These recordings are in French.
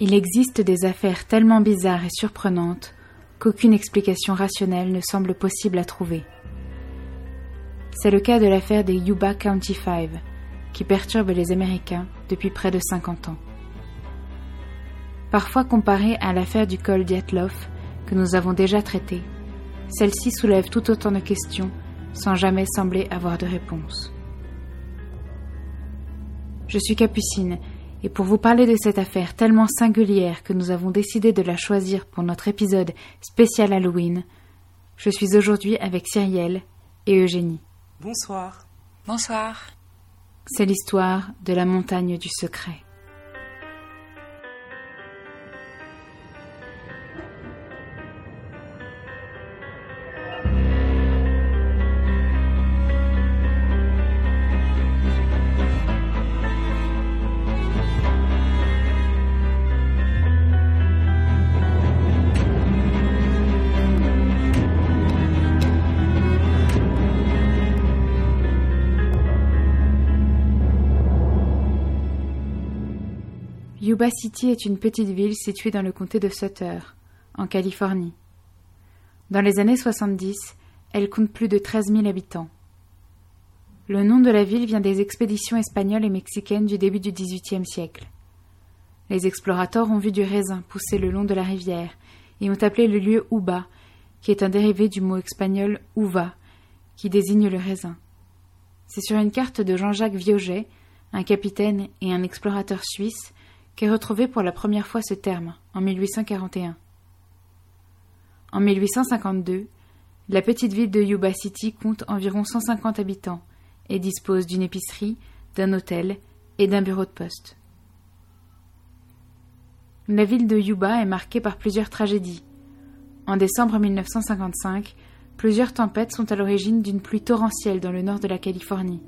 Il existe des affaires tellement bizarres et surprenantes qu'aucune explication rationnelle ne semble possible à trouver. C'est le cas de l'affaire des Yuba County Five, qui perturbe les Américains depuis près de 50 ans. Parfois comparée à l'affaire du col Dietloff, que nous avons déjà traitée, celle-ci soulève tout autant de questions sans jamais sembler avoir de réponse. Je suis Capucine, et pour vous parler de cette affaire tellement singulière que nous avons décidé de la choisir pour notre épisode spécial Halloween, je suis aujourd'hui avec Cyrielle et Eugénie. Bonsoir. Bonsoir. C'est l'histoire de la montagne du secret. Yuba City est une petite ville située dans le comté de Sutter, en Californie. Dans les années 70, elle compte plus de 13 000 habitants. Le nom de la ville vient des expéditions espagnoles et mexicaines du début du XVIIIe siècle. Les explorateurs ont vu du raisin pousser le long de la rivière et ont appelé le lieu Uba, qui est un dérivé du mot espagnol uva, qui désigne le raisin. C'est sur une carte de Jean-Jacques Vioget, un capitaine et un explorateur suisse, qu'est retrouvé pour la première fois ce terme, en 1841. En 1852, la petite ville de Yuba City compte environ 150 habitants et dispose d'une épicerie, d'un hôtel et d'un bureau de poste. La ville de Yuba est marquée par plusieurs tragédies. En décembre 1955, plusieurs tempêtes sont à l'origine d'une pluie torrentielle dans le nord de la Californie.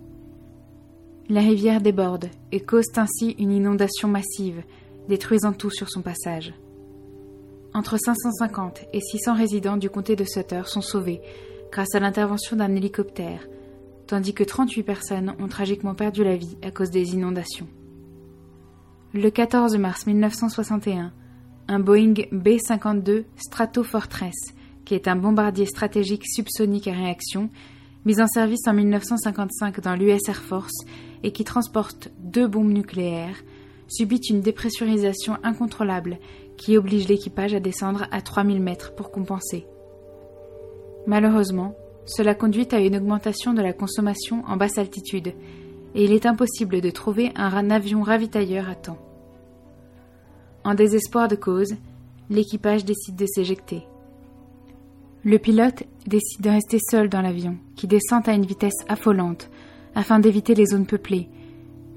La rivière déborde et cause ainsi une inondation massive, détruisant tout sur son passage. Entre 550 et 600 résidents du comté de Sutter sont sauvés grâce à l'intervention d'un hélicoptère, tandis que 38 personnes ont tragiquement perdu la vie à cause des inondations. Le 14 mars 1961, un Boeing B-52 Stratofortress, qui est un bombardier stratégique subsonique à réaction, mis en service en 1955 dans l'US Air Force et qui transporte deux bombes nucléaires, subit une dépressurisation incontrôlable qui oblige l'équipage à descendre à 3000 mètres pour compenser. Malheureusement, cela conduit à une augmentation de la consommation en basse altitude, et il est impossible de trouver un avion ravitailleur à temps. En désespoir de cause, l'équipage décide de s'éjecter. Le pilote décide de rester seul dans l'avion, qui descend à une vitesse affolante, afin d'éviter les zones peuplées,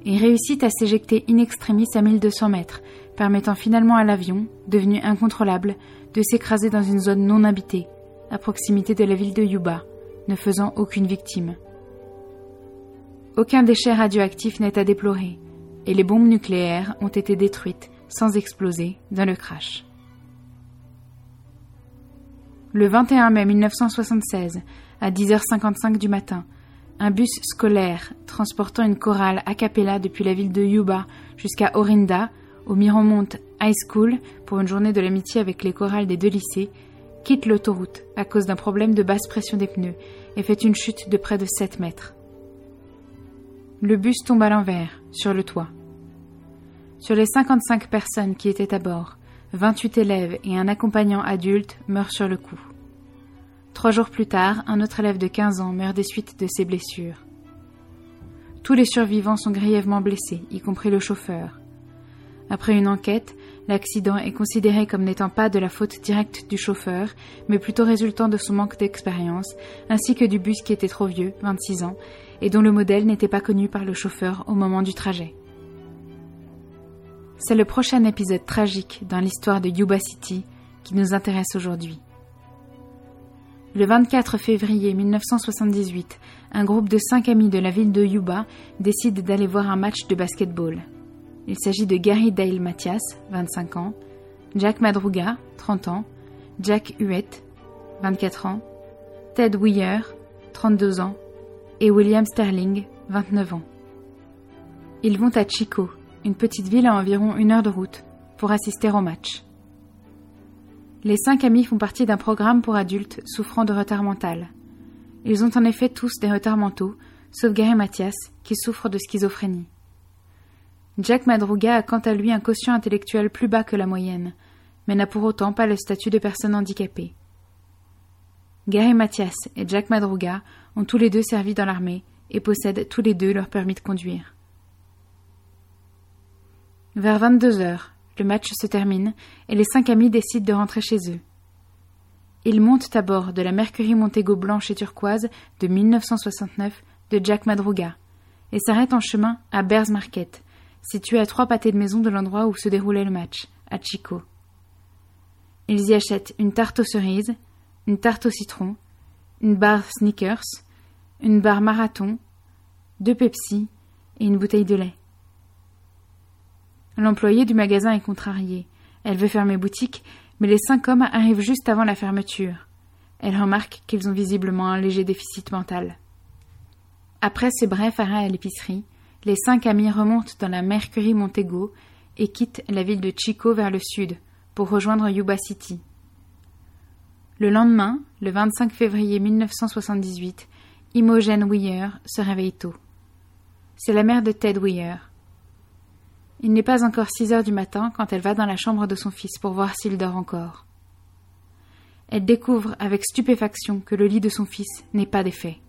et réussit à s'éjecter in extremis à 1200 mètres, permettant finalement à l'avion, devenu incontrôlable, de s'écraser dans une zone non habitée, à proximité de la ville de Yuba, ne faisant aucune victime. Aucun déchet radioactif n'est à déplorer, et les bombes nucléaires ont été détruites sans exploser dans le crash. Le 21 mai 1976, à 10h55 du matin, un bus scolaire transportant une chorale a cappella depuis la ville de Yuba jusqu'à Orinda, au Miramont High School, pour une journée de l'amitié avec les chorales des deux lycées, quitte l'autoroute à cause d'un problème de basse pression des pneus et fait une chute de près de 7 mètres. Le bus tombe à l'envers, sur le toit. Sur les 55 personnes qui étaient à bord, 28 élèves et un accompagnant adulte meurent sur le coup. Trois jours plus tard, un autre élève de 15 ans meurt des suites de ses blessures. Tous les survivants sont grièvement blessés, y compris le chauffeur. Après une enquête, l'accident est considéré comme n'étant pas de la faute directe du chauffeur, mais plutôt résultant de son manque d'expérience, ainsi que du bus qui était trop vieux, 26 ans, et dont le modèle n'était pas connu par le chauffeur au moment du trajet. C'est le prochain épisode tragique dans l'histoire de Yuba City qui nous intéresse aujourd'hui. Le 24 février 1978, un groupe de cinq amis de la ville de Yuba décide d'aller voir un match de basketball. Il s'agit de Gary Dale Mathias, 25 ans, Jack Madruga, 30 ans, Jack Huet, 24 ans, Ted Weir, 32 ans, et William Sterling, 29 ans. Ils vont à Chico, une petite ville à environ une heure de route, pour assister au match. Les cinq amis font partie d'un programme pour adultes souffrant de retard mental. Ils ont en effet tous des retards mentaux, sauf Gary Mathias, qui souffre de schizophrénie. Jack Madruga a quant à lui un quotient intellectuel plus bas que la moyenne, mais n'a pour autant pas le statut de personne handicapée. Gary Mathias et Jack Madruga ont tous les deux servi dans l'armée et possèdent tous les deux leur permis de conduire. Vers 22 heures, le match se termine et les cinq amis décident de rentrer chez eux. Ils montent à bord de la Mercury Montego blanche et turquoise de 1969 de Jack Madruga et s'arrêtent en chemin à Bears Market, situé à trois pâtés de maison de l'endroit où se déroulait le match, à Chico. Ils y achètent une tarte aux cerises, une tarte au citron, une barre Snickers, une barre marathon, deux Pepsi et une bouteille de lait. L'employé du magasin est contrarié. Elle veut fermer boutique, mais les cinq hommes arrivent juste avant la fermeture. Elle remarque qu'ils ont visiblement un léger déficit mental. Après ce bref arrêt à l'épicerie, les cinq amis remontent dans la Mercury Montego et quittent la ville de Chico vers le sud pour rejoindre Yuba City. Le lendemain, le 25 février 1978, Imogen Weir se réveille tôt. C'est la mère de Ted Weir. Il n'est pas encore six heures du matin quand elle va dans la chambre de son fils pour voir s'il dort encore. Elle découvre avec stupéfaction que le lit de son fils n'est pas défait.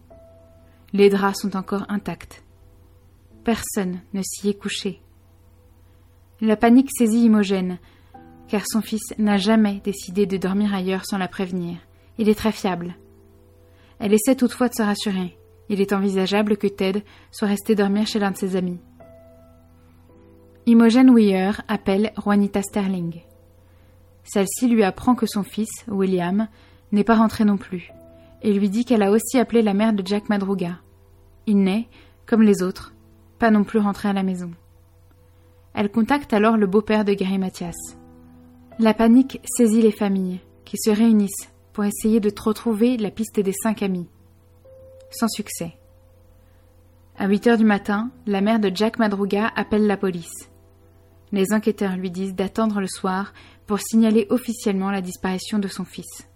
Les draps sont encore intacts. Personne ne s'y est couché. La panique saisit Imogène, car son fils n'a jamais décidé de dormir ailleurs sans la prévenir. Il est très fiable. Elle essaie toutefois de se rassurer. Il est envisageable que Ted soit resté dormir chez l'un de ses amis. Imogen Weir appelle Juanita Sterling. Celle-ci lui apprend que son fils, William, n'est pas rentré non plus, et lui dit qu'elle a aussi appelé la mère de Jack Madruga. Il n'est, comme les autres, pas non plus rentré à la maison. Elle contacte alors le beau-père de Gary Mathias. La panique saisit les familles, qui se réunissent pour essayer de retrouver la piste des cinq amis. Sans succès. À 8 heures du matin, la mère de Jack Madruga appelle la police. Les enquêteurs lui disent d'attendre le soir pour signaler officiellement la disparition de son fils.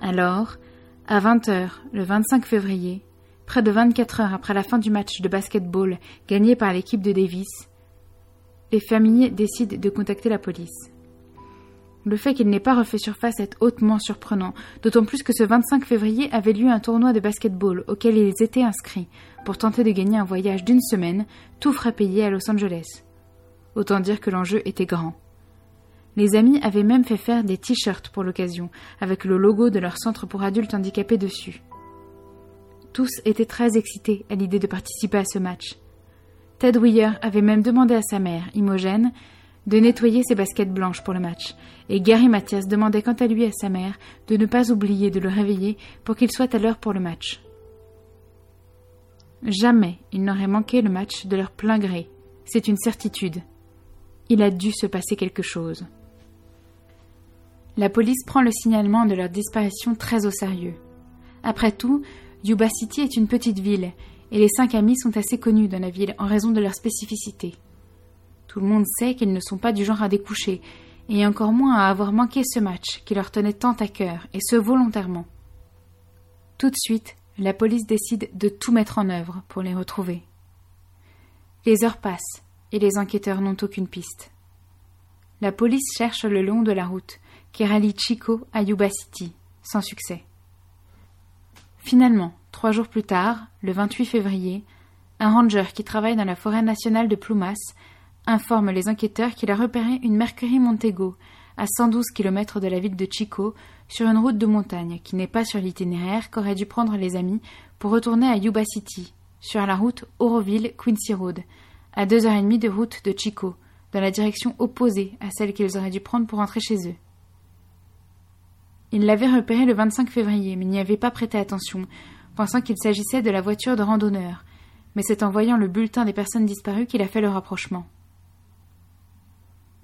Alors, à 20 heures, le 25 février, près de 24 heures après la fin du match de basketball gagné par l'équipe de Davis, les familles décident de contacter la police. Le fait qu'il n'ait pas refait surface est hautement surprenant, d'autant plus que ce 25 février avait lieu un tournoi de basketball auquel ils étaient inscrits pour tenter de gagner un voyage d'une semaine, tout frais payé à Los Angeles. Autant dire que l'enjeu était grand. Les amis avaient même fait faire des t-shirts pour l'occasion, avec le logo de leur centre pour adultes handicapés dessus. Tous étaient très excités à l'idée de participer à ce match. Ted Weir avait même demandé à sa mère, Imogène, de nettoyer ses baskets blanches pour le match, et Gary Mathias demandait quant à lui à sa mère de ne pas oublier de le réveiller pour qu'il soit à l'heure pour le match. Jamais il n'aurait manqué le match de leur plein gré, c'est une certitude. Il a dû se passer quelque chose. La police prend le signalement de leur disparition très au sérieux. Après tout, Yuba City est une petite ville, et les cinq amis sont assez connus dans la ville en raison de leur spécificité. Tout le monde sait qu'ils ne sont pas du genre à découcher, et encore moins à avoir manqué ce match qui leur tenait tant à cœur, et ce volontairement. Tout de suite, la police décide de tout mettre en œuvre pour les retrouver. Les heures passent, et les enquêteurs n'ont aucune piste. La police cherche le long de la route qui rallie Chico à Yuba City, sans succès. Finalement, trois jours plus tard, le 28 février, un ranger qui travaille dans la forêt nationale de Plumas informe les enquêteurs qu'il a repéré une Mercury Montego à 112 km de la ville de Chico sur une route de montagne qui n'est pas sur l'itinéraire qu'auraient dû prendre les amis pour retourner à Yuba City, sur la route Auroville-Quincy Road, à deux heures et demie de route de Chico, dans la direction opposée à celle qu'ils auraient dû prendre pour rentrer chez eux. Ils l'avaient repéré le 25 février, mais n'y avaient pas prêté attention, pensant qu'il s'agissait de la voiture de randonneur, mais c'est en voyant le bulletin des personnes disparues qu'il a fait le rapprochement.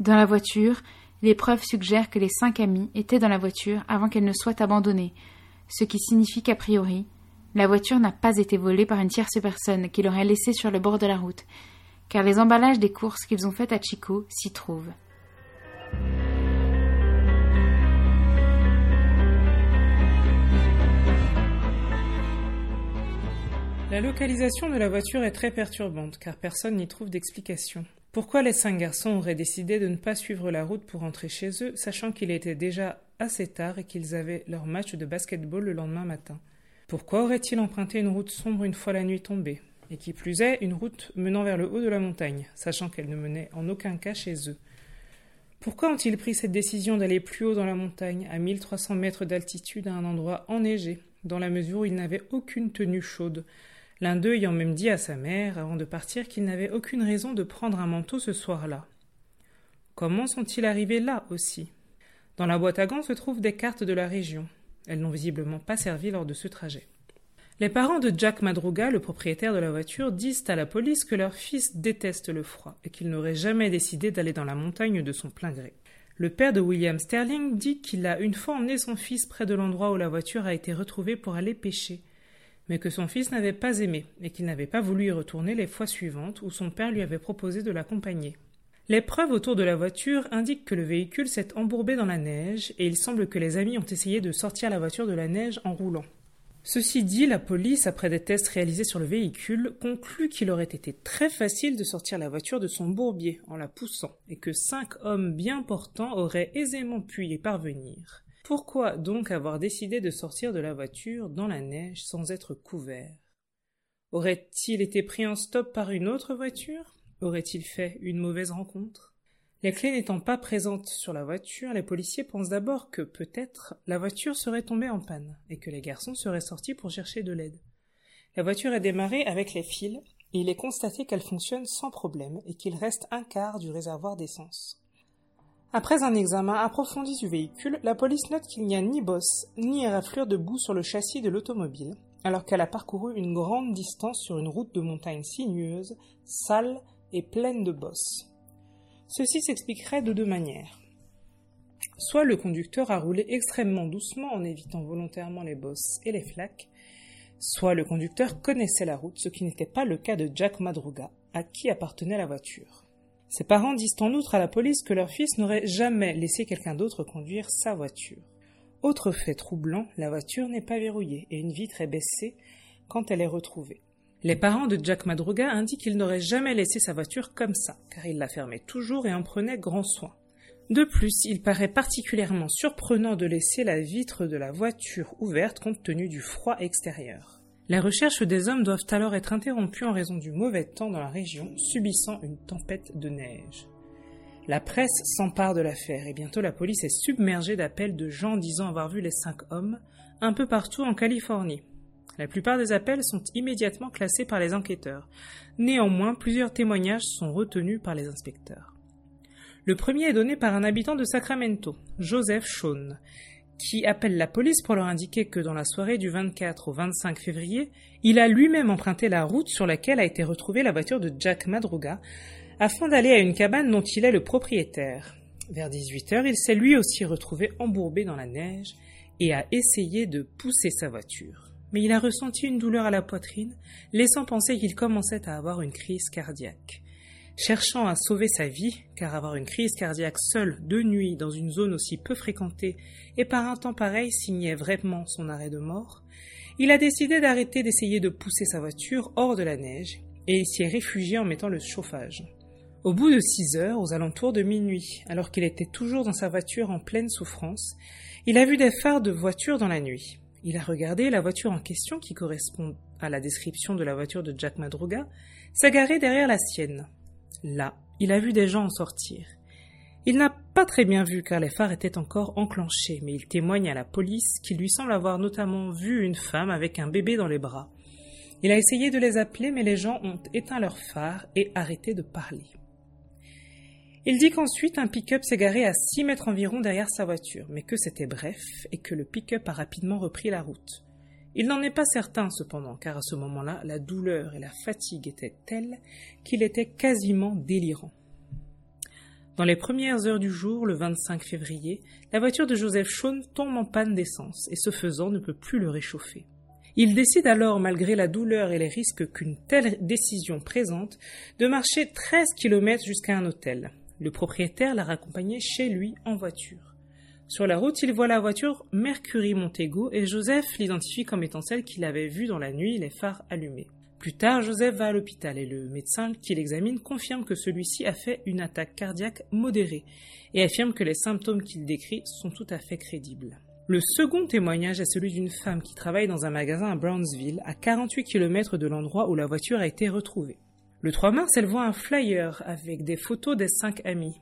Dans la voiture, les preuves suggèrent que les cinq amis étaient dans la voiture avant qu'elle ne soit abandonnée, ce qui signifie qu'a priori, la voiture n'a pas été volée par une tierce personne qui l'aurait laissée sur le bord de la route, car les emballages des courses qu'ils ont faites à Chico s'y trouvent. La localisation de la voiture est très perturbante car personne n'y trouve d'explication. Pourquoi les cinq garçons auraient décidé de ne pas suivre la route pour rentrer chez eux, sachant qu'il était déjà assez tard et qu'ils avaient leur match de basketball le lendemain matin? Pourquoi auraient-ils emprunté une route sombre une fois la nuit tombée? Et qui plus est, une route menant vers le haut de la montagne, sachant qu'elle ne menait en aucun cas chez eux Pourquoi ont-ils pris cette décision d'aller plus haut dans la montagne, à 1300 mètres d'altitude, à un endroit enneigé, dans la mesure où ils n'avaient aucune tenue chaude? L'un d'eux ayant même dit à sa mère, avant de partir, qu'il n'avait aucune raison de prendre un manteau ce soir-là. Comment sont-ils arrivés là aussi? Dans la boîte à gants se trouvent des cartes de la région. Elles n'ont visiblement pas servi lors de ce trajet. Les parents de Jack Madruga, le propriétaire de la voiture, disent à la police que leur fils déteste le froid et qu'il n'aurait jamais décidé d'aller dans la montagne de son plein gré. Le père de William Sterling dit qu'il a une fois emmené son fils près de l'endroit où la voiture a été retrouvée pour aller pêcher, mais que son fils n'avait pas aimé, et qu'il n'avait pas voulu y retourner les fois suivantes où son père lui avait proposé de l'accompagner. Les preuves autour de la voiture indiquent que le véhicule s'est embourbé dans la neige, et il semble que les amis ont essayé de sortir la voiture de la neige en roulant. Ceci dit, la police, après des tests réalisés sur le véhicule, conclut qu'il aurait été très facile de sortir la voiture de son bourbier en la poussant, et que cinq hommes bien portants auraient aisément pu y parvenir. Pourquoi donc avoir décidé de sortir de la voiture dans la neige sans être couvert? Aurait-il été pris en stop par une autre voiture? Aurait-il fait une mauvaise rencontre? Les clés n'étant pas présentes sur la voiture, les policiers pensent d'abord que peut-être la voiture serait tombée en panne et que les garçons seraient sortis pour chercher de l'aide. La voiture est démarrée avec les fils et il est constaté qu'elle fonctionne sans problème et qu'il reste un quart du réservoir d'essence. Après un examen approfondi du véhicule, la police note qu'il n'y a ni bosse ni éraflure de boue sur le châssis de l'automobile, alors qu'elle a parcouru une grande distance sur une route de montagne sinueuse, sale et pleine de bosses. Ceci s'expliquerait de deux manières. Soit le conducteur a roulé extrêmement doucement en évitant volontairement les bosses et les flaques, soit le conducteur connaissait la route, ce qui n'était pas le cas de Jack Madruga, à qui appartenait la voiture. Ses parents disent en outre à la police que leur fils n'aurait jamais laissé quelqu'un d'autre conduire sa voiture. Autre fait troublant, la voiture n'est pas verrouillée et une vitre est baissée quand elle est retrouvée. Les parents de Jack Madruga indiquent qu'il n'aurait jamais laissé sa voiture comme ça, car il la fermait toujours et en prenait grand soin. De plus, il paraît particulièrement surprenant de laisser la vitre de la voiture ouverte compte tenu du froid extérieur. Les recherches des hommes doivent alors être interrompues en raison du mauvais temps dans la région, subissant une tempête de neige. La presse s'empare de l'affaire et bientôt la police est submergée d'appels de gens disant avoir vu les cinq hommes un peu partout en Californie. La plupart des appels sont immédiatement classés par les enquêteurs. Néanmoins, plusieurs témoignages sont retenus par les inspecteurs. Le premier est donné par un habitant de Sacramento, Joseph Shawn, qui appelle la police pour leur indiquer que dans la soirée du 24 au 25 février, il a lui-même emprunté la route sur laquelle a été retrouvée la voiture de Jack Madruga afin d'aller à une cabane dont il est le propriétaire. Vers 18 heures, il s'est lui aussi retrouvé embourbé dans la neige et a essayé de pousser sa voiture. Mais il a ressenti une douleur à la poitrine, laissant penser qu'il commençait à avoir une crise cardiaque. Cherchant à sauver sa vie, car avoir une crise cardiaque seule de nuit dans une zone aussi peu fréquentée et par un temps pareil signait vraiment son arrêt de mort, il a décidé d'arrêter d'essayer de pousser sa voiture hors de la neige et s'y est réfugié en mettant le chauffage. Au bout de six heures, aux alentours de minuit, alors qu'il était toujours dans sa voiture en pleine souffrance, il a vu des phares de voiture dans la nuit. Il a regardé la voiture en question, qui correspond à la description de la voiture de Jack Madruga, s'agarer derrière la sienne. Là, il a vu des gens en sortir. Il n'a pas très bien vu car les phares étaient encore enclenchés, mais il témoigne à la police qu'il lui semble avoir notamment vu une femme avec un bébé dans les bras. Il a essayé de les appeler, mais les gens ont éteint leurs phares et arrêté de parler. Il dit qu'ensuite un pick-up s'est à six mètres environ derrière sa voiture, mais que c'était bref et que le pick-up a rapidement repris la route. Il n'en est pas certain cependant, car à ce moment-là, la douleur et la fatigue étaient telles qu'il était quasiment délirant. Dans les premières heures du jour, le 25 février, la voiture de Joseph Shawn tombe en panne d'essence et ce faisant ne peut plus le réchauffer. Il décide alors, malgré la douleur et les risques qu'une telle décision présente, de marcher 13 kilomètres jusqu'à un hôtel. Le propriétaire l'a raccompagné chez lui en voiture. Sur la route, il voit la voiture Mercury Montego et Joseph l'identifie comme étant celle qu'il avait vue dans la nuit, les phares allumés. Plus tard, Joseph va à l'hôpital et le médecin qui l'examine confirme que celui-ci a fait une attaque cardiaque modérée et affirme que les symptômes qu'il décrit sont tout à fait crédibles. Le second témoignage est celui d'une femme qui travaille dans un magasin à Brownsville, à 48 km de l'endroit où la voiture a été retrouvée. Le 3 mars, elle voit un flyer avec des photos des cinq amis.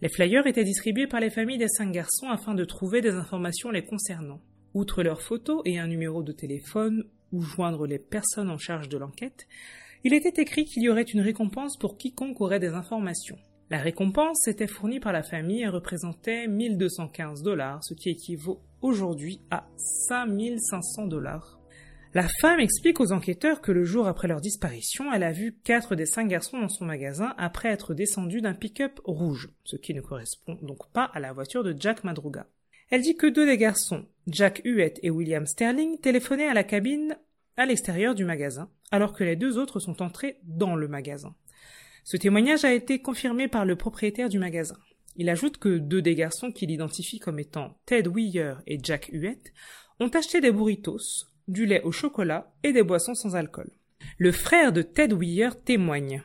Les flyers étaient distribués par les familles des cinq garçons afin de trouver des informations les concernant. Outre leurs photos et un numéro de téléphone ou joindre les personnes en charge de l'enquête, il était écrit qu'il y aurait une récompense pour quiconque aurait des informations. La récompense était fournie par la famille et représentait 1215 dollars, ce qui équivaut aujourd'hui à 5500 dollars. La femme explique aux enquêteurs que le jour après leur disparition, elle a vu quatre des cinq garçons dans son magasin après être descendus d'un pick-up rouge, ce qui ne correspond donc pas à la voiture de Jack Madruga. Elle dit que deux des garçons, Jack Huett et William Sterling, téléphonaient à la cabine à l'extérieur du magasin, alors que les deux autres sont entrés dans le magasin. Ce témoignage a été confirmé par le propriétaire du magasin. Il ajoute que deux des garçons qu'il identifie comme étant Ted Weir et Jack Huett ont acheté des burritos, du lait au chocolat et des boissons sans alcool. Le frère de Ted Weir témoigne.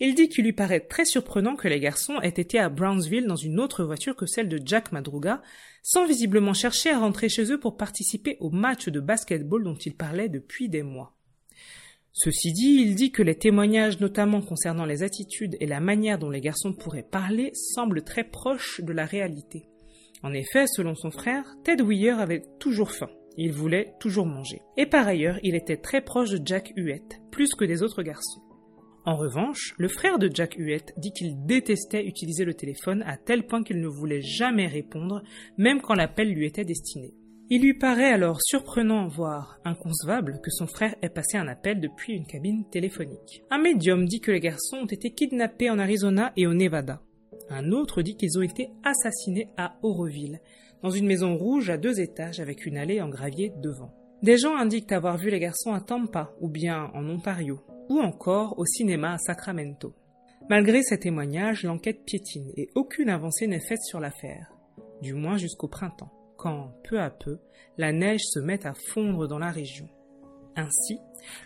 Il dit qu'il lui paraît très surprenant que les garçons aient été à Brownsville dans une autre voiture que celle de Jack Madruga, sans visiblement chercher à rentrer chez eux pour participer au match de basketball dont ils parlaient depuis des mois. Ceci dit, il dit que les témoignages notamment concernant les attitudes et la manière dont les garçons pourraient parler semblent très proches de la réalité. En effet, selon son frère, Ted Weir avait toujours faim. Il voulait toujours manger. Et par ailleurs, il était très proche de Jack Huett, plus que des autres garçons. En revanche, le frère de Jack Huett dit qu'il détestait utiliser le téléphone à tel point qu'il ne voulait jamais répondre, même quand l'appel lui était destiné. Il lui paraît alors surprenant, voire inconcevable, que son frère ait passé un appel depuis une cabine téléphonique. Un médium dit que les garçons ont été kidnappés en Arizona et au Nevada. Un autre dit qu'ils ont été assassinés à Auroville, dans une maison rouge à deux étages avec une allée en gravier devant. Des gens indiquent avoir vu les garçons à Tampa ou bien en Ontario, ou encore au cinéma à Sacramento. Malgré ces témoignages, l'enquête piétine et aucune avancée n'est faite sur l'affaire, du moins jusqu'au printemps quand, peu à peu, la neige se met à fondre dans la région. Ainsi,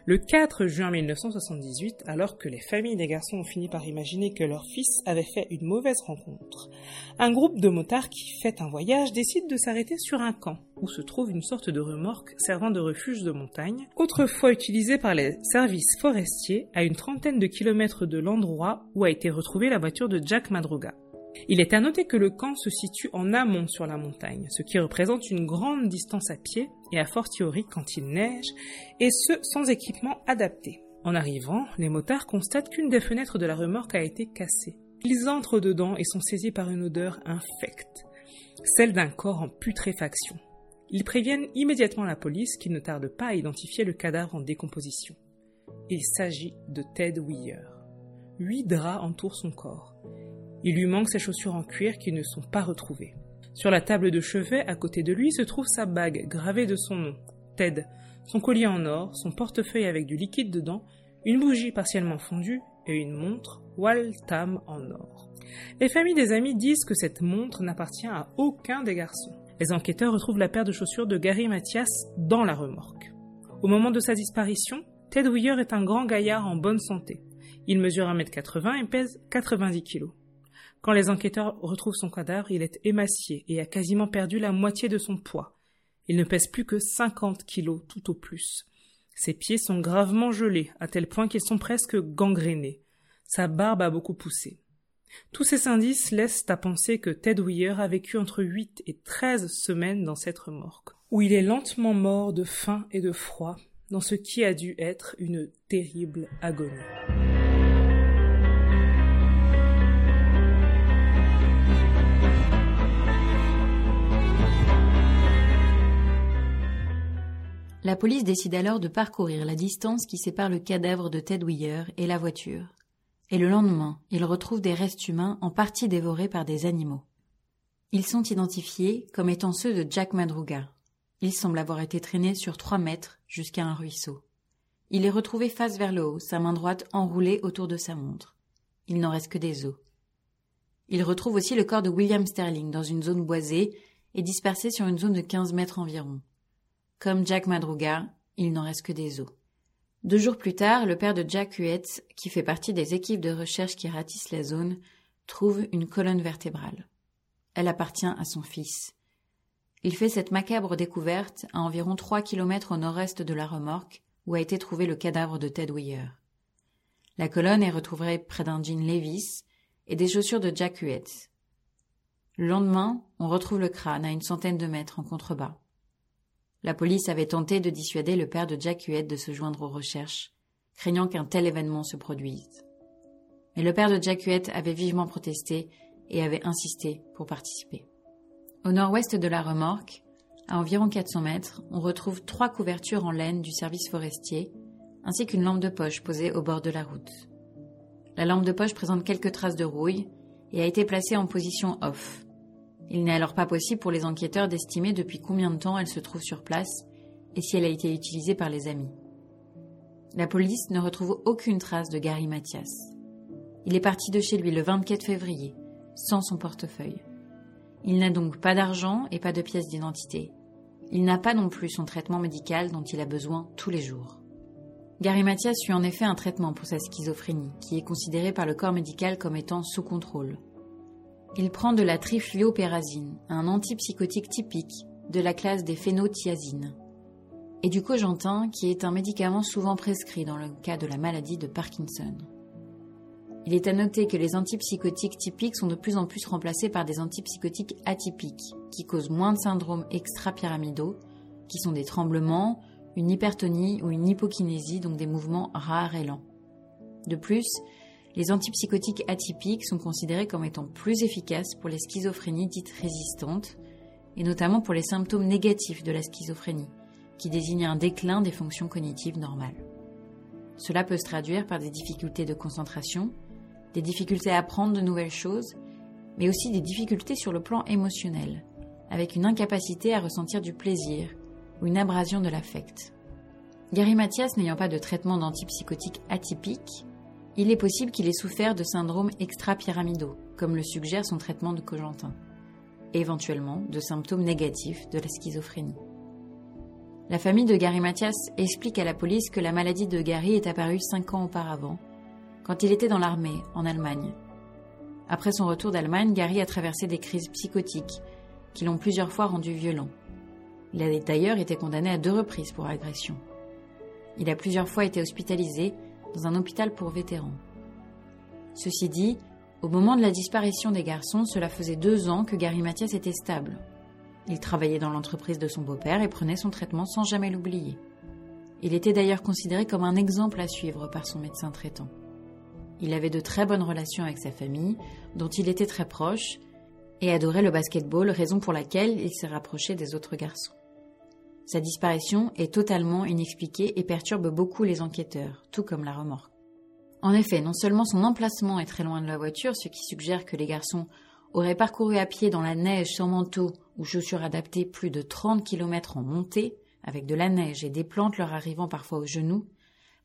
le 4 juin 1978, alors que les familles des garçons ont fini par imaginer que leur fils avait fait une mauvaise rencontre, un groupe de motards qui fait un voyage décide de s'arrêter sur un camp, où se trouve une sorte de remorque servant de refuge de montagne, autrefois utilisée par les services forestiers à une trentaine de kilomètres de l'endroit où a été retrouvée la voiture de Jack Madruga. Il est à noter que le camp se situe en amont sur la montagne, ce qui représente une grande distance à pied et à fortiori quand il neige, et ce sans équipement adapté. En arrivant, les motards constatent qu'une des fenêtres de la remorque a été cassée. Ils entrent dedans et sont saisis par une odeur infecte, celle d'un corps en putréfaction. Ils préviennent immédiatement la police qui ne tarde pas à identifier le cadavre en décomposition. Il s'agit de Ted Weir. Huit draps entourent son corps. Il lui manque ses chaussures en cuir qui ne sont pas retrouvées. Sur la table de chevet, à côté de lui, se trouve sa bague gravée de son nom, Ted, son collier en or, son portefeuille avec du liquide dedans, une bougie partiellement fondue et une montre Waltham en or. Les familles des amis disent que cette montre n'appartient à aucun des garçons. Les enquêteurs retrouvent la paire de chaussures de Gary Mathias dans la remorque. Au moment de sa disparition, Ted Weir est un grand gaillard en bonne santé. Il mesure 1m80 et pèse 90 kg. Quand les enquêteurs retrouvent son cadavre, il est émacié et a quasiment perdu la moitié de son poids. Il ne pèse plus que 50 kilos tout au plus. Ses pieds sont gravement gelés, à tel point qu'ils sont presque gangrénés. Sa barbe a beaucoup poussé. Tous ces indices laissent à penser que Ted Weir a vécu entre huit et treize semaines dans cette remorque, où il est lentement mort de faim et de froid, dans ce qui a dû être une terrible agonie. La police décide alors de parcourir la distance qui sépare le cadavre de Ted Weir et la voiture. Et le lendemain, ils retrouvent des restes humains en partie dévorés par des animaux. Ils sont identifiés comme étant ceux de Jack Madruga. Il semble avoir été traîné sur trois mètres jusqu'à un ruisseau. Il est retrouvé face vers le haut, sa main droite enroulée autour de sa montre. Il n'en reste que des os. Il retrouve aussi le corps de William Sterling dans une zone boisée et dispersé sur une zone de quinze mètres environ. Comme Jack Madruga, il n'en reste que des os. Deux jours plus tard, le père de Jack Huetz, qui fait partie des équipes de recherche qui ratissent la zone, trouve une colonne vertébrale. Elle appartient à son fils. Il fait cette macabre découverte à environ trois kilomètres au nord-est de la remorque où a été trouvé le cadavre de Ted Weir. La colonne est retrouvée près d'un jean Levis et des chaussures de Jack Huetz. Le lendemain, on retrouve le crâne à une centaine de mètres en contrebas. La police avait tenté de dissuader le père de Jack Huet de se joindre aux recherches, craignant qu'un tel événement se produise. Mais le père de Jack Huet avait vivement protesté et avait insisté pour participer. Au nord-ouest de la remorque, à environ 400 mètres, on retrouve trois couvertures en laine du service forestier, ainsi qu'une lampe de poche posée au bord de la route. La lampe de poche présente quelques traces de rouille et a été placée en position off, il n'est alors pas possible pour les enquêteurs d'estimer depuis combien de temps elle se trouve sur place et si elle a été utilisée par les amis. La police ne retrouve aucune trace de Gary Mathias. Il est parti de chez lui le 24 février, sans son portefeuille. Il n'a donc pas d'argent et pas de pièce d'identité. Il n'a pas non plus son traitement médical dont il a besoin tous les jours. Gary Mathias suit en effet un traitement pour sa schizophrénie, qui est considéré par le corps médical comme étant sous contrôle. Il prend de la trifluopérazine, un antipsychotique typique de la classe des phénothiazines, et du cogentin qui est un médicament souvent prescrit dans le cas de la maladie de Parkinson. Il est à noter que les antipsychotiques typiques sont de plus en plus remplacés par des antipsychotiques atypiques, qui causent moins de syndromes extra-pyramidaux, qui sont des tremblements, une hypertonie ou une hypokinésie, donc des mouvements rares et lents. De plus, les antipsychotiques atypiques sont considérés comme étant plus efficaces pour les schizophrénies dites résistantes, et notamment pour les symptômes négatifs de la schizophrénie, qui désignent un déclin des fonctions cognitives normales. Cela peut se traduire par des difficultés de concentration, des difficultés à apprendre de nouvelles choses, mais aussi des difficultés sur le plan émotionnel, avec une incapacité à ressentir du plaisir ou une abrasion de l'affect. Gary Mathias n'ayant pas de traitement d'antipsychotique atypique, il est possible qu'il ait souffert de syndromes extra-pyramidaux, comme le suggère son traitement de Cogentin, et éventuellement de symptômes négatifs de la schizophrénie. La famille de Gary Mathias explique à la police que la maladie de Gary est apparue cinq ans auparavant, quand il était dans l'armée, en Allemagne. Après son retour d'Allemagne, Gary a traversé des crises psychotiques qui l'ont plusieurs fois rendu violent. Il a d'ailleurs été condamné à deux reprises pour agression. Il a plusieurs fois été hospitalisé dans un hôpital pour vétérans. Ceci dit, au moment de la disparition des garçons, cela faisait deux ans que Gary Mathias était stable. Il travaillait dans l'entreprise de son beau-père et prenait son traitement sans jamais l'oublier. Il était d'ailleurs considéré comme un exemple à suivre par son médecin traitant. Il avait de très bonnes relations avec sa famille, dont il était très proche, et adorait le basketball, raison pour laquelle il s'est rapproché des autres garçons. Sa disparition est totalement inexpliquée et perturbe beaucoup les enquêteurs, tout comme la remorque. En effet, non seulement son emplacement est très loin de la voiture, ce qui suggère que les garçons auraient parcouru à pied dans la neige sans manteau ou chaussures adaptées plus de 30 km en montée, avec de la neige et des plantes leur arrivant parfois aux genoux,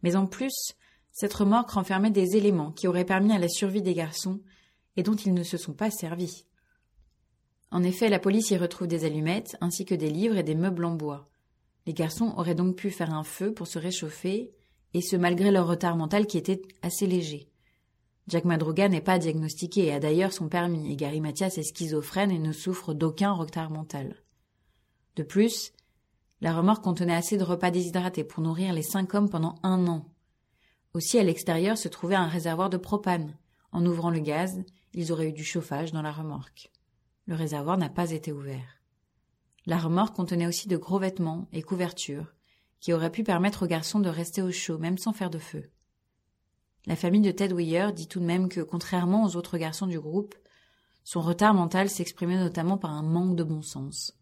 mais en plus, cette remorque renfermait des éléments qui auraient permis à la survie des garçons et dont ils ne se sont pas servis. En effet, la police y retrouve des allumettes ainsi que des livres et des meubles en bois. Les garçons auraient donc pu faire un feu pour se réchauffer, et ce malgré leur retard mental qui était assez léger. Jack Madruga n'est pas diagnostiqué et a d'ailleurs son permis, et Gary Mathias est schizophrène et ne souffre d'aucun retard mental. De plus, la remorque contenait assez de repas déshydratés pour nourrir les cinq hommes pendant un an. Aussi, à l'extérieur se trouvait un réservoir de propane. En ouvrant le gaz, ils auraient eu du chauffage dans la remorque. Le réservoir n'a pas été ouvert. La remorque contenait aussi de gros vêtements et couvertures, qui auraient pu permettre aux garçons de rester au chaud, même sans faire de feu. La famille de Ted Weir dit tout de même que, contrairement aux autres garçons du groupe, son retard mental s'exprimait notamment par un manque de bon sens,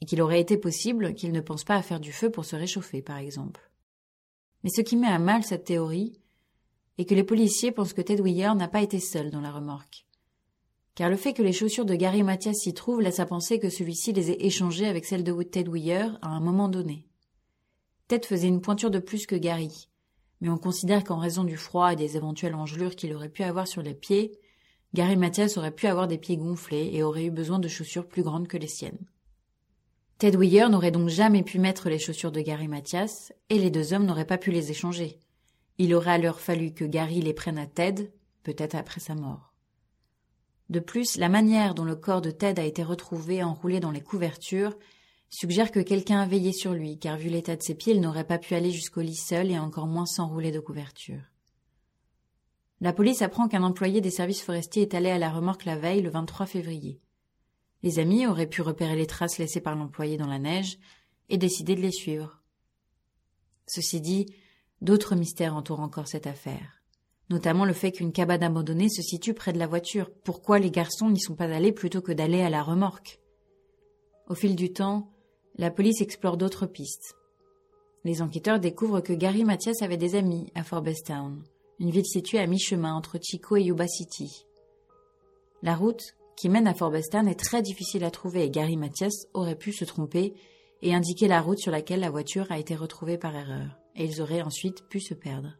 et qu'il aurait été possible qu'il ne pense pas à faire du feu pour se réchauffer, par exemple. Mais ce qui met à mal cette théorie est que les policiers pensent que Ted Weir n'a pas été seul dans la remorque. Car le fait que les chaussures de Gary Mathias s'y trouvent laisse à penser que celui-ci les ait échangées avec celles de Ted Weir à un moment donné. Ted faisait une pointure de plus que Gary, mais on considère qu'en raison du froid et des éventuelles engelures qu'il aurait pu avoir sur les pieds, Gary Mathias aurait pu avoir des pieds gonflés et aurait eu besoin de chaussures plus grandes que les siennes. Ted Weir n'aurait donc jamais pu mettre les chaussures de Gary Mathias, et les deux hommes n'auraient pas pu les échanger. Il aurait alors fallu que Gary les prenne à Ted, peut-être après sa mort. De plus, la manière dont le corps de Ted a été retrouvé enroulé dans les couvertures suggère que quelqu'un a veillé sur lui, car vu l'état de ses pieds, il n'aurait pas pu aller jusqu'au lit seul et encore moins s'enrouler de couverture. La police apprend qu'un employé des services forestiers est allé à la remorque la veille, le 23 février. Les amis auraient pu repérer les traces laissées par l'employé dans la neige et décider de les suivre. Ceci dit, d'autres mystères entourent encore cette affaire notamment le fait qu'une cabane abandonnée se situe près de la voiture. Pourquoi les garçons n'y sont pas allés plutôt que d'aller à la remorque? Au fil du temps, la police explore d'autres pistes. Les enquêteurs découvrent que Gary Mathias avait des amis à Forbestown, une ville située à mi-chemin entre Chico et Yuba City. La route qui mène à Forbestown est très difficile à trouver et Gary Mathias aurait pu se tromper et indiquer la route sur laquelle la voiture a été retrouvée par erreur, et ils auraient ensuite pu se perdre.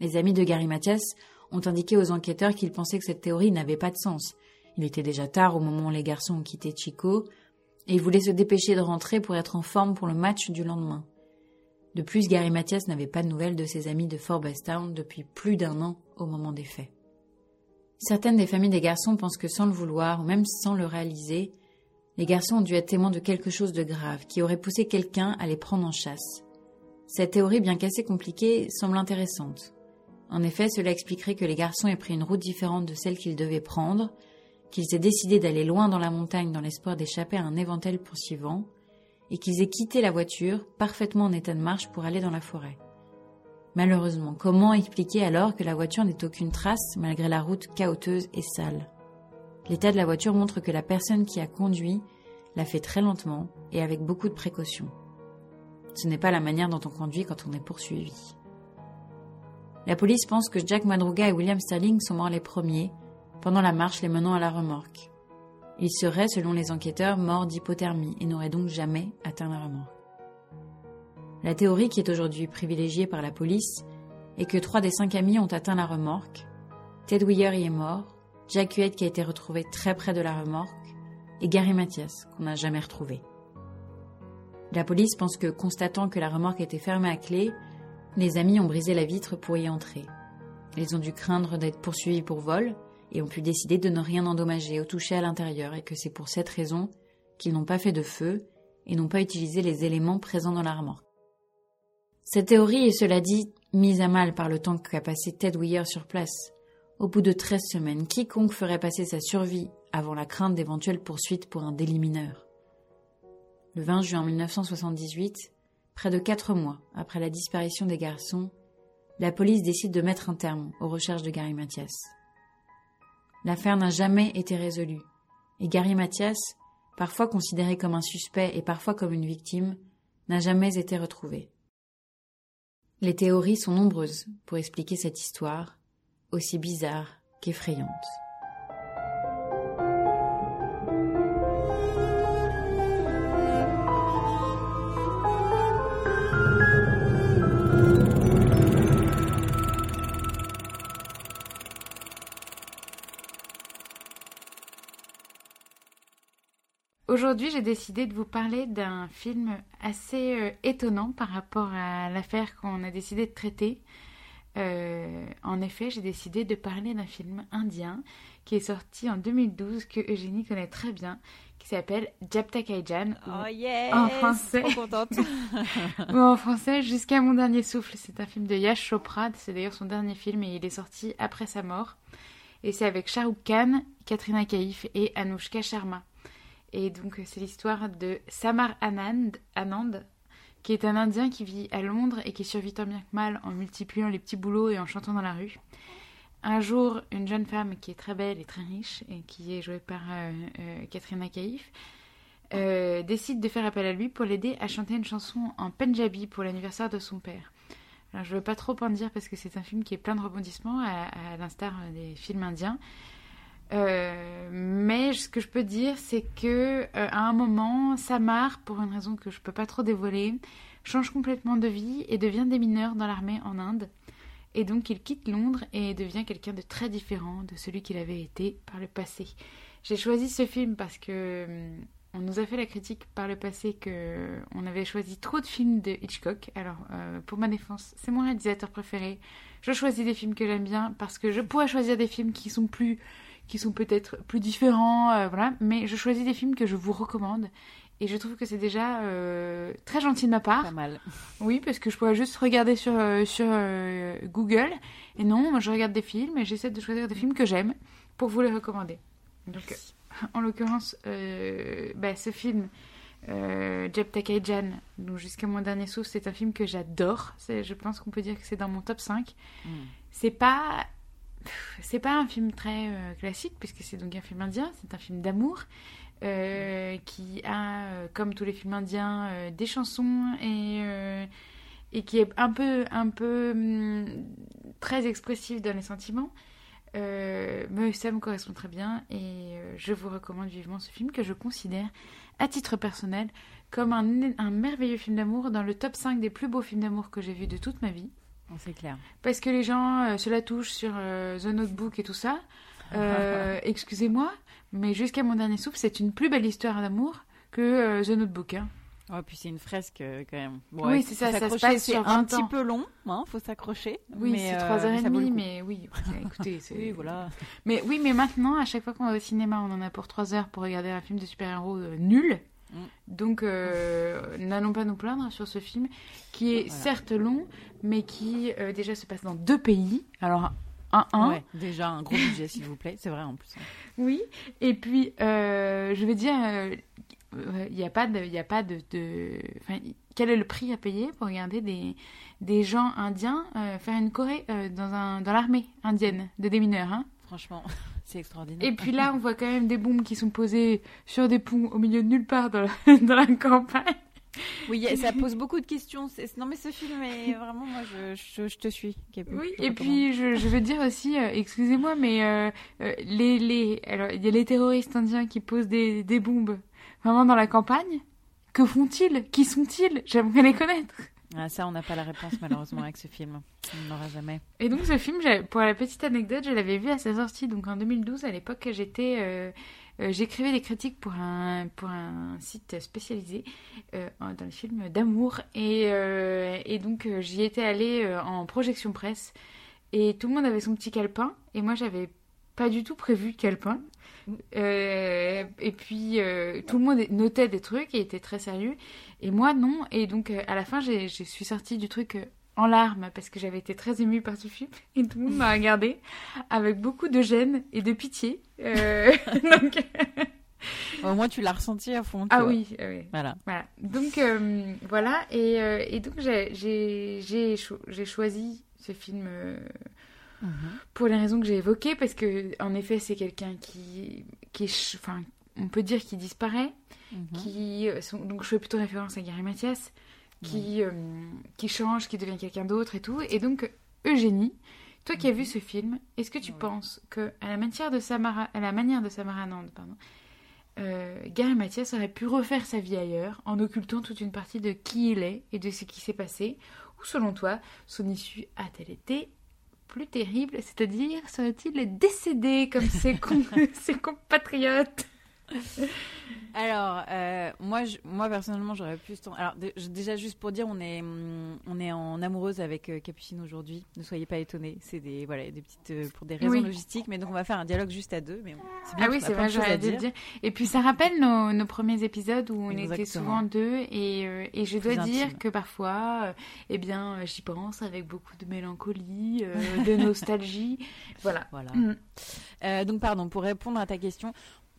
Les amis de Gary Mathias ont indiqué aux enquêteurs qu'ils pensaient que cette théorie n'avait pas de sens. Il était déjà tard au moment où les garçons ont quitté Chico, et ils voulaient se dépêcher de rentrer pour être en forme pour le match du lendemain. De plus, Gary Mathias n'avait pas de nouvelles de ses amis de Forbestown depuis plus d'un an au moment des faits. Certaines des familles des garçons pensent que sans le vouloir, ou même sans le réaliser, les garçons ont dû être témoins de quelque chose de grave qui aurait poussé quelqu'un à les prendre en chasse. Cette théorie, bien qu'assez compliquée, semble intéressante. En effet, cela expliquerait que les garçons aient pris une route différente de celle qu'ils devaient prendre, qu'ils aient décidé d'aller loin dans la montagne dans l'espoir d'échapper à un éventuel poursuivant, et qu'ils aient quitté la voiture, parfaitement en état de marche, pour aller dans la forêt. Malheureusement, comment expliquer alors que la voiture n'ait aucune trace malgré la route chaoteuse et sale? L'état de la voiture montre que la personne qui a conduit l'a fait très lentement et avec beaucoup de précautions. Ce n'est pas la manière dont on conduit quand on est poursuivi. La police pense que Jack Madruga et William Sterling sont morts les premiers, pendant la marche les menant à la remorque. Ils seraient, selon les enquêteurs, morts d'hypothermie et n'auraient donc jamais atteint la remorque. La théorie qui est aujourd'hui privilégiée par la police est que trois des cinq amis ont atteint la remorque. Ted Weir y est mort, Jack Huet qui a été retrouvé très près de la remorque, et Gary Mathias qu'on n'a jamais retrouvé. La police pense que, constatant que la remorque était fermée à clé, les amis ont brisé la vitre pour y entrer. Ils ont dû craindre d'être poursuivis pour vol et ont pu décider de ne rien endommager ou toucher à l'intérieur et que c'est pour cette raison qu'ils n'ont pas fait de feu et n'ont pas utilisé les éléments présents dans la. Cette théorie est, cela dit, mise à mal par le temps qu'a passé Ted Weir sur place. Au bout de treize semaines, quiconque ferait passer sa survie avant la crainte d'éventuelles poursuites pour un délit mineur. Le 20 juin 1978, Près de quatre mois après la disparition des garçons, la police décide de mettre un terme aux recherches de Gary Mathias. L'affaire n'a jamais été résolue, et Gary Mathias, parfois considéré comme un suspect et parfois comme une victime, n'a jamais été retrouvé. Les théories sont nombreuses pour expliquer cette histoire, aussi bizarre qu'effrayante. Aujourd'hui, j'ai décidé de vous parler d'un film assez euh, étonnant par rapport à l'affaire qu'on a décidé de traiter. Euh, en effet, j'ai décidé de parler d'un film indien qui est sorti en 2012 que Eugénie connaît très bien, qui s'appelle Japta Kaijan. Oh yes En français. Trop contente. ou en français, Jusqu'à mon dernier souffle. C'est un film de Yash Chopra. C'est d'ailleurs son dernier film et il est sorti après sa mort. Et c'est avec Shah Rukh Khan, Katrina Kaif et Anushka Sharma. Et donc, c'est l'histoire de Samar Anand, Anand, qui est un Indien qui vit à Londres et qui survit tant bien que mal en multipliant les petits boulots et en chantant dans la rue. Un jour, une jeune femme qui est très belle et très riche et qui est jouée par euh, euh, euh, décide de faire appel à lui pour l'aider à chanter une chanson en Punjabi pour l'anniversaire de son père. Alors, je ne veux pas trop en dire parce que c'est un film qui est plein de rebondissements, à l'instar des films indiens. Ce que je peux dire, c'est que euh, à un moment, Samar, pour une raison que je peux pas trop dévoiler, change complètement de vie et devient démineur dans l'armée en Inde. Et donc il quitte Londres et devient quelqu'un de très différent de celui qu'il avait été par le passé. J'ai choisi ce film parce que hum, on nous a fait la critique par le passé que on avait choisi trop de films de Hitchcock. Alors euh, pour ma défense, c'est mon réalisateur préféré. Je choisis des films que j'aime bien parce que je pourrais choisir des films qui sont plus qui sont peut-être plus différents, euh, voilà. Mais je choisis des films que je vous recommande et je trouve que c'est déjà euh, très gentil de ma part. Pas mal. Oui, parce que je pourrais juste regarder sur, euh, sur euh, Google. Et non, moi je regarde des films et j'essaie de choisir des films que j'aime pour vous les recommander. Donc, en l'occurrence, bah, ce film, euh, Jeb Takaijan, donc Jusqu'à mon dernier souffle, c'est un film que j'adore. Je pense qu'on peut dire que c'est dans mon top 5. Mm. C'est pas. C'est pas un film très euh, classique, puisque c'est donc un film indien, c'est un film d'amour, euh, qui a, euh, comme tous les films indiens, des chansons et, qui est un peu, un peu hum, très expressif dans les sentiments. Mais ça me correspond très bien et je vous recommande vivement ce film que je considère, à titre personnel, comme un, un merveilleux film d'amour dans le top 5 des plus beaux films d'amour que j'ai vus de toute ma vie. C'est clair. Parce que les gens euh, se la touchent sur euh, The Notebook et tout ça. Euh, Excusez-moi, mais jusqu'à mon dernier souffle, c'est une plus belle histoire d'amour que The Notebook. hein. Ouais, puis c'est une fresque quand même. Oui, c'est ça, ça se passe sur un 20 petit peu long, hein, faut s'accrocher. Oui, mais, c'est 3h30, ça vaut le coup. mais oui, écoutez, c'est... Oui, voilà. Mais oui, mais maintenant, à chaque fois qu'on va au cinéma, on en a pour 3 heures pour regarder un film de super-héros nul. Mm. Donc, euh, n'allons pas nous plaindre sur ce film, qui est Voilà. certes long, mais qui euh, déjà se passe dans deux pays. Alors, un, un, Ouais, déjà un gros budget, s'il vous plaît. C'est vrai en plus. oui. Et puis, euh, je veux dire, il n'y a pas de... il a pas de, de- enfin, quel est le prix à payer pour regarder des, des gens indiens faire une Corée dans, un, dans l'armée indienne de démineurs hein? Franchement, c'est extraordinaire. Et puis là, on voit quand même des bombes qui sont posées sur des ponts au milieu de nulle part dans la, dans la campagne. Oui, ça pose beaucoup de questions. Non, mais ce film est vraiment, moi, je, je, je te suis. Oui, et puis je, je veux dire aussi, euh, excusez-moi, mais euh, euh, les, les, alors il y a les terroristes indiens qui posent des, des bombes vraiment dans la campagne. Que font-ils? Qui sont-ils? J'aimerais les connaître. Ah, ça, on n'a pas la réponse malheureusement avec ce film. On n'aura jamais. Et donc ce film, pour la petite anecdote, je l'avais vu à sa sortie, donc en 2012. À l'époque, j'étais, euh, euh, j'écrivais des critiques pour un pour un site spécialisé euh, dans les films d'amour, et et donc j'y étais allée en projection presse, et tout le monde avait son petit calepin, et moi j'avais pas du tout prévu calepin. Euh, et puis euh, tout le monde notait des trucs et était très sérieux, et moi non. Et donc euh, à la fin, je suis sortie du truc en larmes parce que j'avais été très émue par ce film et tout le monde m'a regardé avec beaucoup de gêne et de pitié. Donc, Au moins, tu l'as ressenti à fond. ah oui, ah oui. Voilà. Voilà. Donc euh, voilà et, euh, et donc j'ai j'ai j'ai cho- j'ai choisi ce film euh, Mhm. pour les raisons que j'ai évoquées parce que en effet c'est quelqu'un qui qui est enfin on peut dire qu'il disparaît Mhm. qui euh, donc je fais plutôt référence à Gary Mathias qui euh, qui change qui devient quelqu'un d'autre et tout et donc Eugénie toi qui as vu ce film est-ce que tu penses que à la manière de Samara à la manière de Samara Nand pardon euh, Gary Mathias aurait pu refaire sa vie ailleurs en occultant toute une partie de qui il est et de ce qui s'est passé ou selon toi son issue a-t-elle été plus terrible, c'est-à-dire serait-il décédé comme ses, ses compatriotes? Alors, euh, moi, je- moi personnellement, j'aurais plus. ten- Alors, dé- déjà, juste pour dire, on est, hum, on est en amoureuse avec euh, Capucine aujourd'hui. Ne soyez pas étonnés. C'est des, voilà, des petites, euh, pour des raisons Oui. logistiques. Mais donc, on va faire un dialogue juste à deux. Mais bon, c'est bien Ah oui, c'est vrai, j'aurais dû le dire. Et puis ça rappelle nos, nos premiers épisodes où on était souvent deux et, et je Plus dois dire intime. que parfois, eh bien, j'y pense avec beaucoup de mélancolie, de nostalgie. Voilà. Voilà. Mm. Donc, pardon, pour répondre à ta question.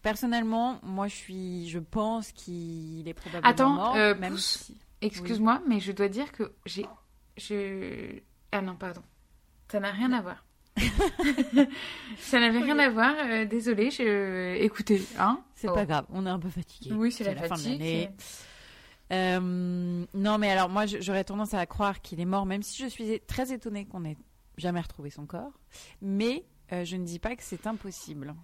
Personnellement, moi, je suis, je pense qu'il est probablement Attends, mort, euh, même si. Excuse-moi, mais je dois dire que j'ai... Je... Ah non, pardon. Ça n'a rien à voir. ça n'avait rien à voir. euh, désolée, je... écoutez, hein C'est Oh. pas grave, on est un peu fatigué. Oui, c'est la, fin de fatigue. l'année. Euh, non, mais alors moi, j'aurais tendance à croire qu'il est mort, même si je suis très étonnée qu'on ait jamais retrouvé son corps. Mais euh, je ne dis pas que c'est impossible.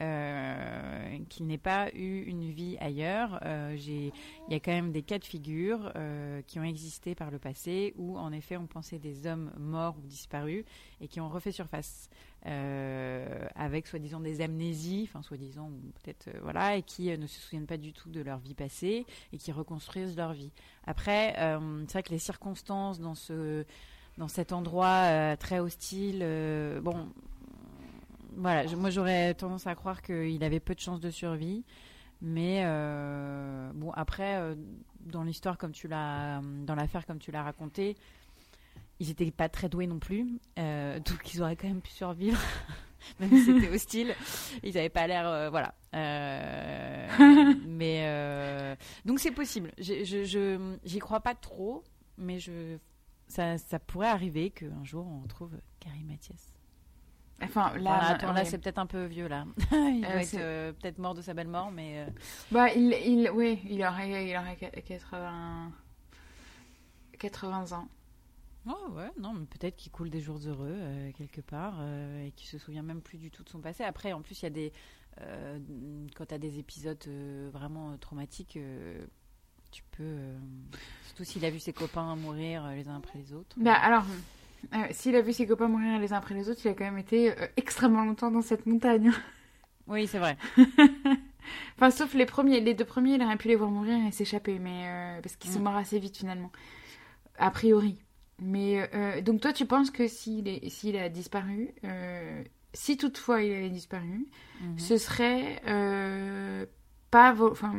Euh, qu'il n'ait pas eu une vie ailleurs. Euh, il y a quand même des cas de figure euh, qui ont existé par le passé où, en effet, on pensait des hommes morts ou disparus et qui ont refait surface avec soi-disant des amnésies, enfin soi-disant peut-être voilà, et qui ne se souviennent pas du tout de leur vie passée et qui reconstruisent leur vie. Après, c'est vrai que les circonstances dans ce dans cet endroit très hostile, bon, voilà, moi j'aurais tendance à croire qu'il avait peu de chances de survie. Mais euh, bon, après, euh, dans l'histoire comme tu l'as, dans l'affaire comme tu l'as raconté, ils n'étaient pas très doués non plus, euh, donc ils auraient quand même pu survivre, même si c'était hostile. Ils n'avaient pas l'air, voilà. mais donc c'est possible. Je, je, j'y crois pas trop, mais je, ça, ça pourrait arriver qu'un jour on retrouve Carrie Mathias. Enfin, là, là c'est peut-être un peu vieux, là. il euh, doit être euh, peut-être mort de sa belle mort, mais... Euh, bah, il, il, oui, il aurait, il aurait 80... 80 ans. Oh ouais, non, mais peut-être qu'il coule des jours heureux quelque part et qu'il se souvient même plus du tout de son passé. Après, en plus, il y a des... quand tu as des épisodes vraiment traumatiques, tu peux... surtout s'il a vu ses copains mourir les uns après les autres. Bah, alors... Euh, s'il a vu ses copains mourir les uns après les autres, il a quand même été euh, extrêmement longtemps dans cette montagne. Oui, c'est vrai. enfin, sauf les premiers, les deux premiers, il aurait pu les voir mourir et s'échapper, mais euh, parce qu'ils sont mm. morts assez vite finalement, a priori. Mais donc toi, tu penses que s'il s'il a disparu, si toutefois il avait disparu, mm-hmm. ce serait pas, enfin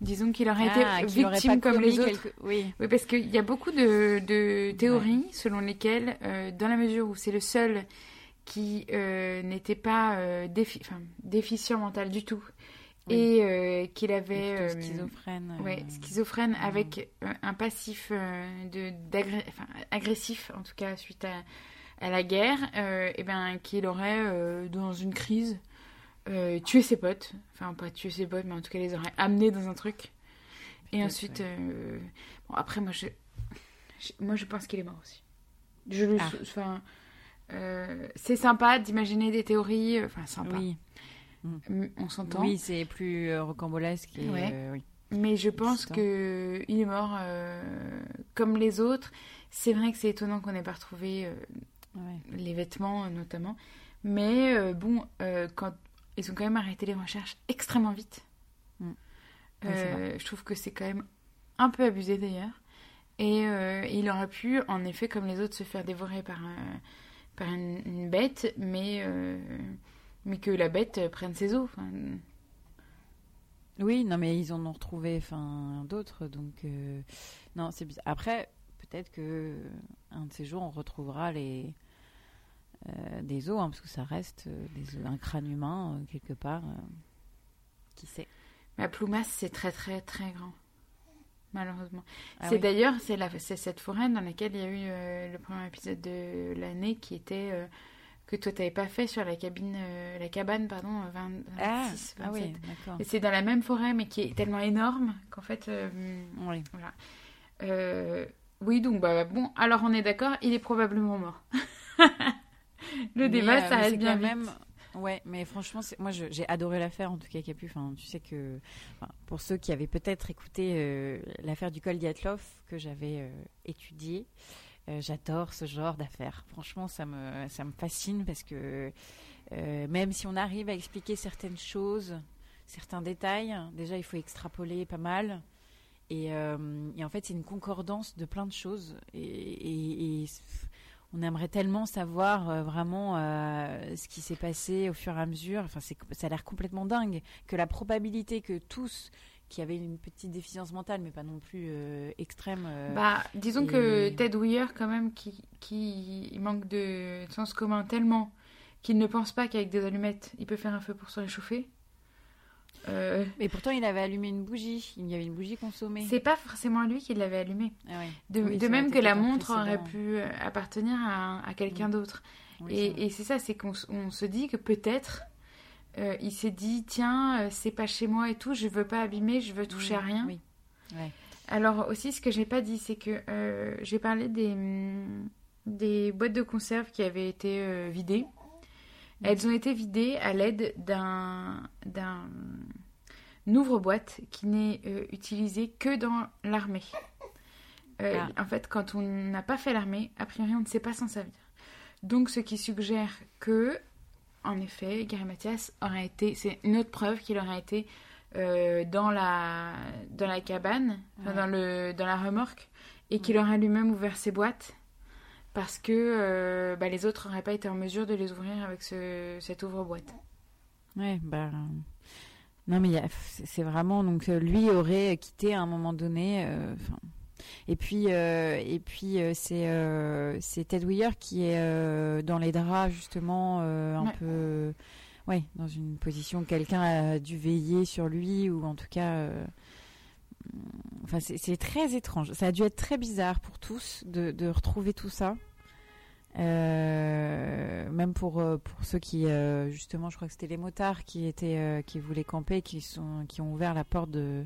disons qu'il aurait été ah, victime comme les autres. Oui. oui. parce qu'il y a beaucoup de, théories selon lesquelles, euh, dans la mesure où c'est le seul qui euh, n'était pas euh, déficient mental du tout, et qu'il avait schizophrène, ouais, schizophrène avec un passif de agressif en tout cas suite à, à la guerre, et ben qu'il aurait dans une crise euh, tuer ses potes. Enfin, pas tuer ses potes, mais en tout cas les aurait amenés dans un truc. Et ensuite, euh, bon, après, moi je, moi, je pense qu'il est mort aussi. Je le, ah. enfin, euh, c'est sympa d'imaginer des théories. Enfin, sympa. Oui. Mm. On s'entend. Oui, c'est plus rocambolesque. Et, oui. Mais je pense que il est mort comme les autres. C'est vrai que c'est étonnant qu'on n'ait pas retrouvé les vêtements, notamment. Mais bon, quand ils ont quand même arrêté les recherches extrêmement vite. Mm. Euh, je trouve que c'est quand même un peu abusé d'ailleurs. Et euh, il aurait pu, en effet, comme les autres, se faire dévorer par, par une, bête, mais, euh, mais que la bête prenne ses os. Oui, non, mais ils en ont retrouvé d'autres, donc non, c'est bizarre. Après, peut-être que un de ces jours, on retrouvera les, euh, des os, hein, parce que ça reste euh, des un crâne humain euh, quelque part. qui sait? Mais Ploumas, c'est très très très grand, malheureusement. Ah c'est d'ailleurs c'est c'est cette forêt dans laquelle il y a eu le premier épisode de l'année qui était que toi t'avais pas fait sur la cabine, la cabane pardon, 26, ah, 27. Ah Et c'est dans la même forêt mais qui est tellement énorme qu'en fait, oui. Voilà. oui donc bah bon, alors on est d'accord, il est probablement mort. le débat, ça euh, reste bien même. Ouais, mais franchement, moi j'ai adoré l'affaire en tout cas, Capu. Enfin, tu sais que pour ceux qui avaient peut-être écouté euh, l'affaire du col Diatlov que j'avais euh, étudié, j'adore ce genre d'affaires. Franchement, ça me ça me fascine parce que même si on arrive à expliquer certaines choses, certains détails, déjà il faut extrapoler pas mal. Et, en fait, c'est une concordance de plein de choses. et, et on aimerait tellement savoir euh, vraiment euh, ce qui s'est passé au fur et à mesure. Enfin, ça a l'air complètement dingue que la probabilité que tous qui avaient une petite déficience mentale, mais pas non plus euh, extrême. bah, disons que Ted Weir, quand même, qui, qui manque de sens commun tellement qu'il ne pense pas qu'avec des allumettes, il peut faire un feu pour se réchauffer. Euh... Et pourtant, il avait allumé une bougie. Il y avait une bougie consommée. C'est pas forcément lui qui l'avait allumée. Ah de, même que la montre aurait pu euh, appartenir à, quelqu'un mm. d'autre. et, c'est ça, c'est qu'on se dit que peut-être euh, il s'est dit tiens, euh, c'est pas chez moi et tout, je veux pas abîmer, je veux toucher à rien. Alors aussi, ce que j'ai pas dit, c'est que j'ai parlé des, des boîtes de conserve qui avaient été vidées. Elles ont été vidées à l'aide d'un ouvre-boîte qui n'est euh, utilisé que dans l'armée. Euh, Ah. En fait, quand on n'a pas fait l'armée, a priori, on ne sait pas s'en servir. Donc, ce qui suggère que, en effet, Gary Mathias aurait été, c'est une autre preuve qu'il aurait été euh, dans la dans la cabane, Ouais. dans le dans la remorque, et qu'il aurait lui-même ouvert ses boîtes parce que euh, bah, les autres n'auraient pas été en mesure de les ouvrir avec ce, cet ouvre-boîte. Ouais, bah. Non, mais c'est vraiment. Donc, euh, lui aurait quitté à un moment donné. euh, et puis, euh, et puis c'est c'est Ted Weir qui est dans les draps, justement, un Ouais. peu. Ouais, dans une position où quelqu'un a dû veiller sur lui, ou en tout cas. Enfin, c'est très étrange. Ça a dû être très bizarre pour tous de, de retrouver tout ça. Euh, même pour, euh, pour ceux qui, euh, justement, je crois que c'était les motards qui, étaient, euh, qui voulaient camper, qui, sont, qui ont ouvert la porte de,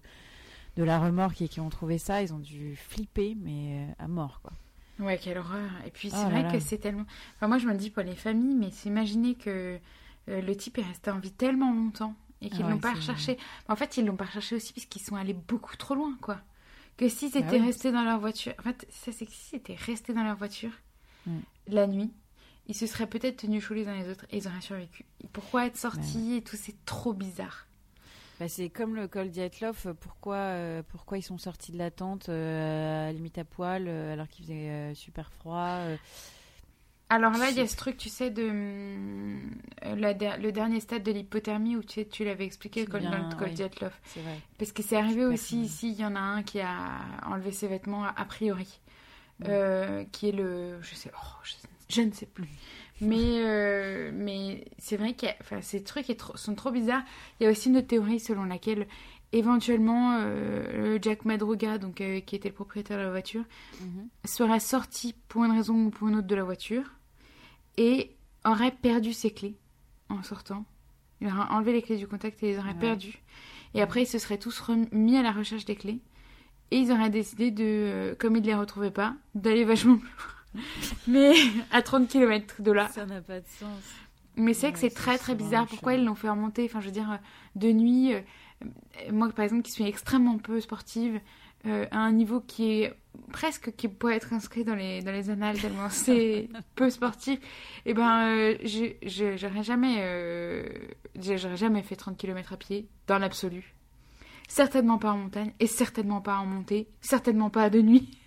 de la remorque et qui ont trouvé ça, ils ont dû flipper, mais à mort, quoi. Ouais, quelle horreur. Et puis, c'est Oh vrai là. que c'est tellement. Enfin, moi, je me le dis pour les familles, mais s'imaginer que le type est resté en vie tellement longtemps et qu'ils Ah l'ont ouais, pas c'est- recherché. En fait, ils l'ont pas recherché aussi parce qu'ils sont allés beaucoup trop loin, quoi. Que s'ils Bah étaient oui. restés dans leur voiture. En fait, ça, c'est que s'ils étaient restés dans leur voiture Mm. la nuit, ils se seraient peut-être tenus chauds les uns les autres et ils auraient survécu. Pourquoi être sortis et tout, c'est trop bizarre. Bah, c'est comme le col Dietlov, pourquoi, euh, pourquoi ils sont sortis de la tente euh, à la limite à poil euh, alors qu'il faisait super froid. Alors là, il y a ce truc, tu sais, de euh, la der- le dernier stade de l'hypothermie où tu, sais, tu l'avais expliqué dans le. C'est vrai. Parce que c'est arrivé aussi ici, il y en a un qui a enlevé ses vêtements a priori, Mm. Euh, qui est le, je sais, oh, je, je ne sais plus. Mais euh, mais c'est vrai que enfin, ces trucs sont trop bizarres. Il y a aussi une autre théorie selon laquelle éventuellement euh, le Jack Madruga, donc euh, qui était le propriétaire de la voiture, Mhm. serait sorti pour une raison ou pour une autre de la voiture et aurait perdu ses clés en sortant. Il aurait enlevé les clés du contact et les aurait Ouais. perdues. Et après, ils se seraient tous remis à la recherche des clés. Et ils auraient décidé de, euh, comme ils ne les retrouvaient pas, d'aller vachement plus loin. Mais à 30 km de là. Ça n'a pas de sens. Mais c'est que c'est très très bizarre. Pourquoi ils l'ont fait remonter? Enfin, je veux dire, euh, de nuit, euh, moi par exemple, qui suis extrêmement peu sportive, euh, à un niveau qui est presque qui pourrait être inscrit dans les dans les annales tellement c'est peu sportif. Et ben, euh, j'aurais jamais, euh, j'aurais jamais fait 30 km à pied dans l'absolu. Certainement pas en montagne et certainement pas en montée, certainement pas de nuit.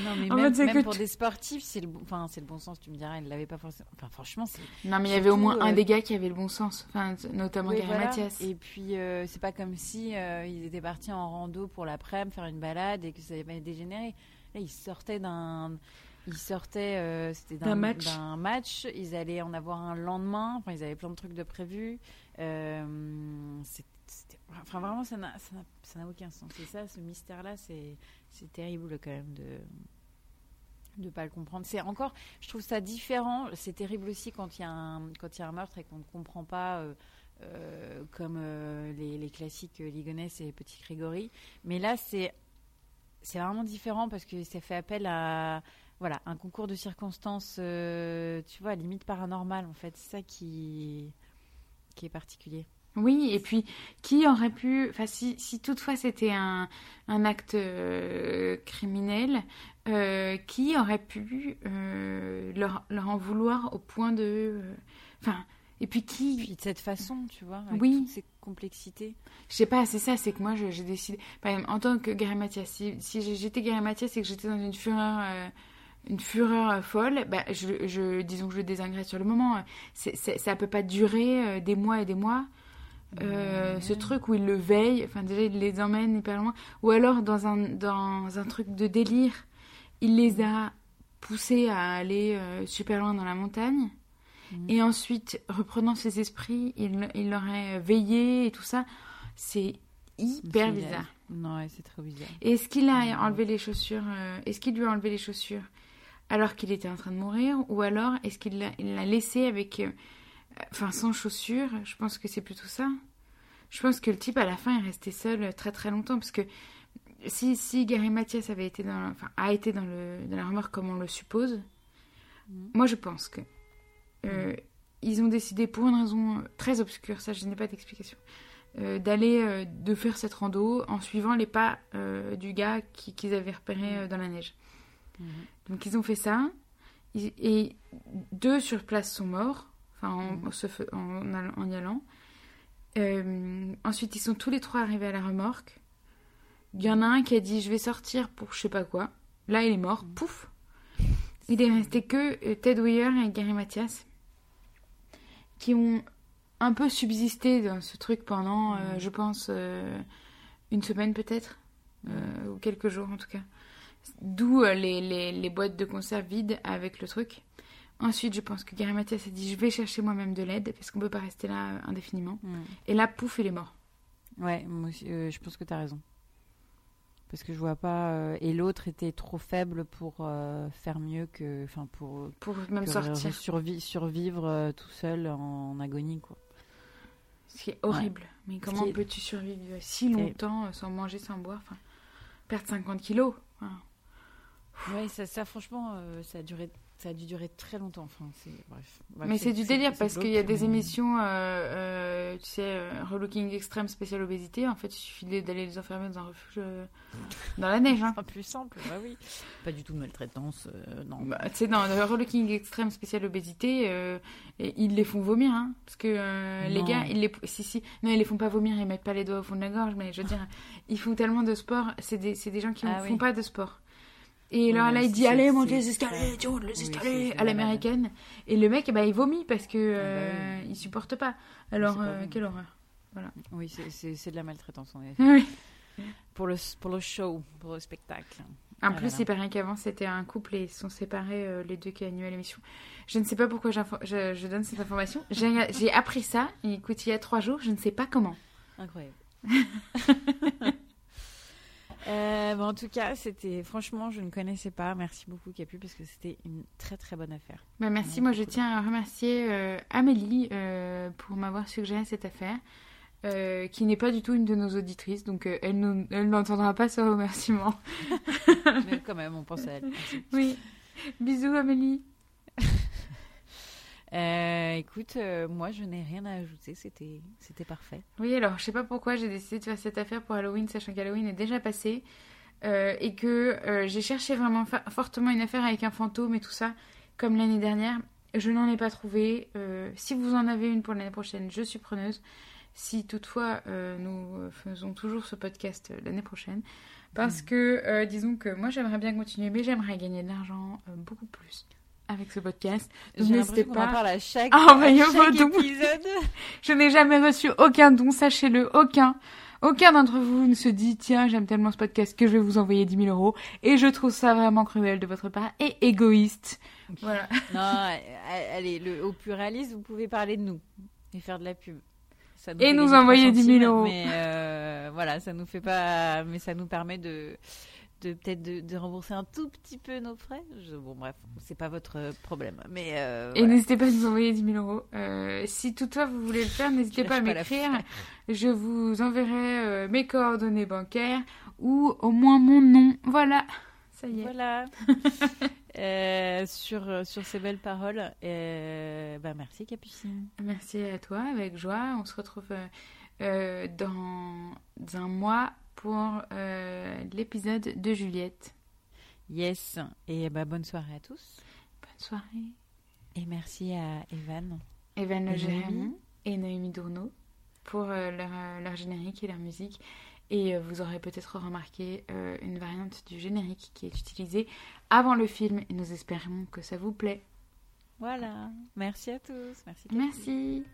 Non, mais En même, fait, c'est même que pour tu- des sportifs, c'est le, bon- enfin, c'est le bon sens, tu me diras, elle l'avait pas forcément. Enfin, franchement, c'est. Non, mais il y avait au moins un euh, des gars qui avait le bon sens, enfin, notamment Oui, Gary voilà. Mathias. Et puis, euh, c'est pas comme si euh, ils étaient partis en rando pour l'après-midi, faire une balade et que ça avait dégénéré. Là, ils sortaient d'un. Ils sortaient, euh, c'était D'un match. match. Ils allaient en avoir un le lendemain. Enfin, ils avaient plein de trucs de prévus. Euh, c'est- c'était- enfin, vraiment, ça n'a, ça aucun sens. Et ça, ce mystère-là, c'est, c'est terrible quand même de de pas le comprendre. C'est encore, je trouve ça différent. C'est terrible aussi quand il y a un quand il y a un meurtre et qu'on ne comprend pas. euh, euh, comme euh, les, classiques Ligonès et Petit Grégory. Mais là, c'est vraiment différent parce que ça fait appel à voilà un concours de circonstances, tu vois, limite paranormal en fait. C'est ça qui qui est particulier. Oui, et puis qui aurait pu, enfin si, si toutefois c'était un, un acte euh, criminel, euh, qui aurait pu euh, leur, leur en vouloir au point de, enfin, et puis qui, Puis de cette façon, tu vois, avec Oui. toutes ces complexités. je sais pas, c'est ça, c'est que moi j'ai décidé, par exemple, en tant que Gary Mathias, si, j'étais Gary Mathias et que j'étais dans une fureur, une fureur folle, bah, je, je, disons que je le sur le moment, c'est, c'est- ça peut pas durer des mois et des mois. Euh, ce truc où ils le veillent, enfin déjà ils les emmènent hyper loin, ou alors dans un, dans un truc de délire, il les a poussés à aller euh, super loin dans la montagne, Mhm. et ensuite, reprenant ses esprits, il, il l'aurait veillé et tout ça, c'est hyper bizarre. Non, ouais, c'est trop bizarre. Et Est-ce qu'il a Mhm. enlevé les chaussures euh, Est-ce qu'il lui a enlevé les chaussures alors qu'il était en train de mourir? Ou alors est-ce qu'il l'a il l'a laissé avec. Euh, Enfin, sans chaussures Je pense que c'est plutôt ça. Je pense que le type, à la fin, est resté seul très très longtemps. Parce que si, si Gary Mathias avait été dans, enfin, a été dans, le, dans la remorque comme on le suppose, Mhm. moi je pense que. euh, ils ont décidé, pour une raison très obscure, ça je n'ai pas d'explication, euh, d'aller, euh, de faire cette rando en suivant les pas euh, du gars qui- qu'ils avaient repéré euh, dans la neige. Mhm. Donc ils ont fait ça, Ils- et deux sur place sont morts, enfin en, se fe- en, allant- en y allant. Euh, ensuite ils sont tous les trois arrivés à la remorque. Il y en a un qui a dit je vais sortir pour je sais pas quoi. Là il est mort, Mhm. pouf. Il est resté que euh, Ted Weir et Gary Mathias qui ont un peu subsisté dans ce truc pendant, euh, Mhm. je pense, euh, une semaine peut-être, ou quelques jours en tout cas. D'où les, les, les boîtes de conserve vides avec le truc. Ensuite, je pense que Gary Mathias a dit je vais chercher moi-même de l'aide parce qu'on peut pas rester là euh, indéfiniment. Mhm. Et là, pouf, il est mort. Ouais, moi euh, je pense que tu as raison. Parce que je vois pas. euh, et l'autre était trop faible pour euh, faire mieux que. Enfin, pour Pour même sortir. survi- survivre tout seul en, agonie, quoi. Ce qui est horrible. Mais comment est- peux-tu survivre si longtemps sans manger, sans boire enfin, Perdre 50 kilos Enfin, Ouais, ça, ça franchement, euh, ça a duré. Ça a dû durer très longtemps. Enfin, c'est bref. Bref, Mais c'est du délire c'est parce qu'il y a des mais- émissions, euh, euh, tu sais, euh, relooking extrême spécial obésité. En fait, il suffit d'aller les enfermer dans un refuge euh, dans la neige. Hein. Plus simple, bah oui. Pas du tout de maltraitance, euh, non. Bah, tu sais, dans le relooking extrême spécial obésité, euh, et ils les font vomir, hein, parce que euh, les gars, ils les, si si, non, ils les font pas vomir, ils mettent pas les doigts au fond de la gorge, mais je veux dire, ils font tellement de sport, c'est des, c'est des gens qui Ah ne oui. font pas de sport. Et là, là, il dit c'est- allez, monte c'est les escaliers, tu montes les escaliers c'est- c'est à l'américaine. Et le mec, ben, il vomit parce que euh, bah il supporte pas. Alors, C'est pas euh, quelle horreur. Oui, c'est- c'est c'est de la maltraitance, en effet. Oui. Pour le, pour le show, pour le spectacle. En Ah plus, là là. il paraît qu'avant, c'était un couple et ils sont séparés, euh, les deux qui animaient l'émission. Je ne sais pas pourquoi je, je donne cette information. J'ai j'ai appris ça, écoute, il y a trois jours, je ne sais pas comment. Incroyable. Euh, bon, en tout cas, c'était franchement, je ne connaissais pas. Merci beaucoup, Capu, parce que c'était une très très bonne affaire. Bah, merci, moi je tiens à remercier euh, Amélie euh, pour m'avoir suggéré cette affaire, qui n'est pas du tout une de nos auditrices, donc elle nous- elle n'entendra pas ce remerciement. Mais quand même, on pense à elle. Merci. Oui, bisous Amélie. Euh, écoute, euh, moi, je n'ai rien à ajouter. C'était c'était parfait. Oui, alors je sais pas pourquoi j'ai décidé de faire cette affaire pour Halloween, sachant qu'Halloween est déjà passé, euh, et que j'ai cherché vraiment fa- fortement une affaire avec un fantôme et tout ça, comme l'année dernière. Je n'en ai pas trouvé. Si vous en avez une pour l'année prochaine, je suis preneuse. Si toutefois nous faisons toujours ce podcast l'année prochaine, parce que euh, disons que moi j'aimerais bien continuer, mais j'aimerais gagner de l'argent beaucoup plus avec ce podcast. N'hésitez qu'on en pas. parle à chaque, Ah, à chaque épisode. Je n'ai jamais reçu aucun don, sachez-le, aucun. Aucun d'entre vous ne se dit, tiens, j'aime tellement ce podcast que je vais vous envoyer 10 000 euros. Et je trouve ça vraiment cruel de votre part et égoïste. Voilà. Non, allez, le, au pluraliste, vous pouvez parler de nous et faire de la pub. Ça Et nous envoyer 3 10 000 centimes, euros. Mais euh, voilà, ça nous fait pas, mais ça nous permet de, de peut-être de, de rembourser un tout petit peu nos frais. Je- bon, bref, c'est pas votre problème. Mais euh, Et voilà. n'hésitez pas à nous envoyer 10 000 euros. Euh, si toutefois vous voulez le faire, n'hésitez pas à m'écrire. Je vous enverrai euh, mes coordonnées bancaires ou au moins mon nom. Voilà. Ça y est. Voilà. Euh, sur, sur ces belles paroles, bah merci Capucine. Merci à toi, avec joie. On se retrouve dans un mois pour euh, l'épisode de Juliette. Yes. Et bah bonne soirée à tous. Bonne soirée. Et merci à Evan. Evan Le Et Noémie. Dourneau pour euh, leur, euh, leur générique et leur musique. Et vous aurez peut-être remarqué euh, une variante du générique qui est utilisée avant le film. Et nous espérons que ça vous plaît. Voilà. Merci à tous. Merci. Merci.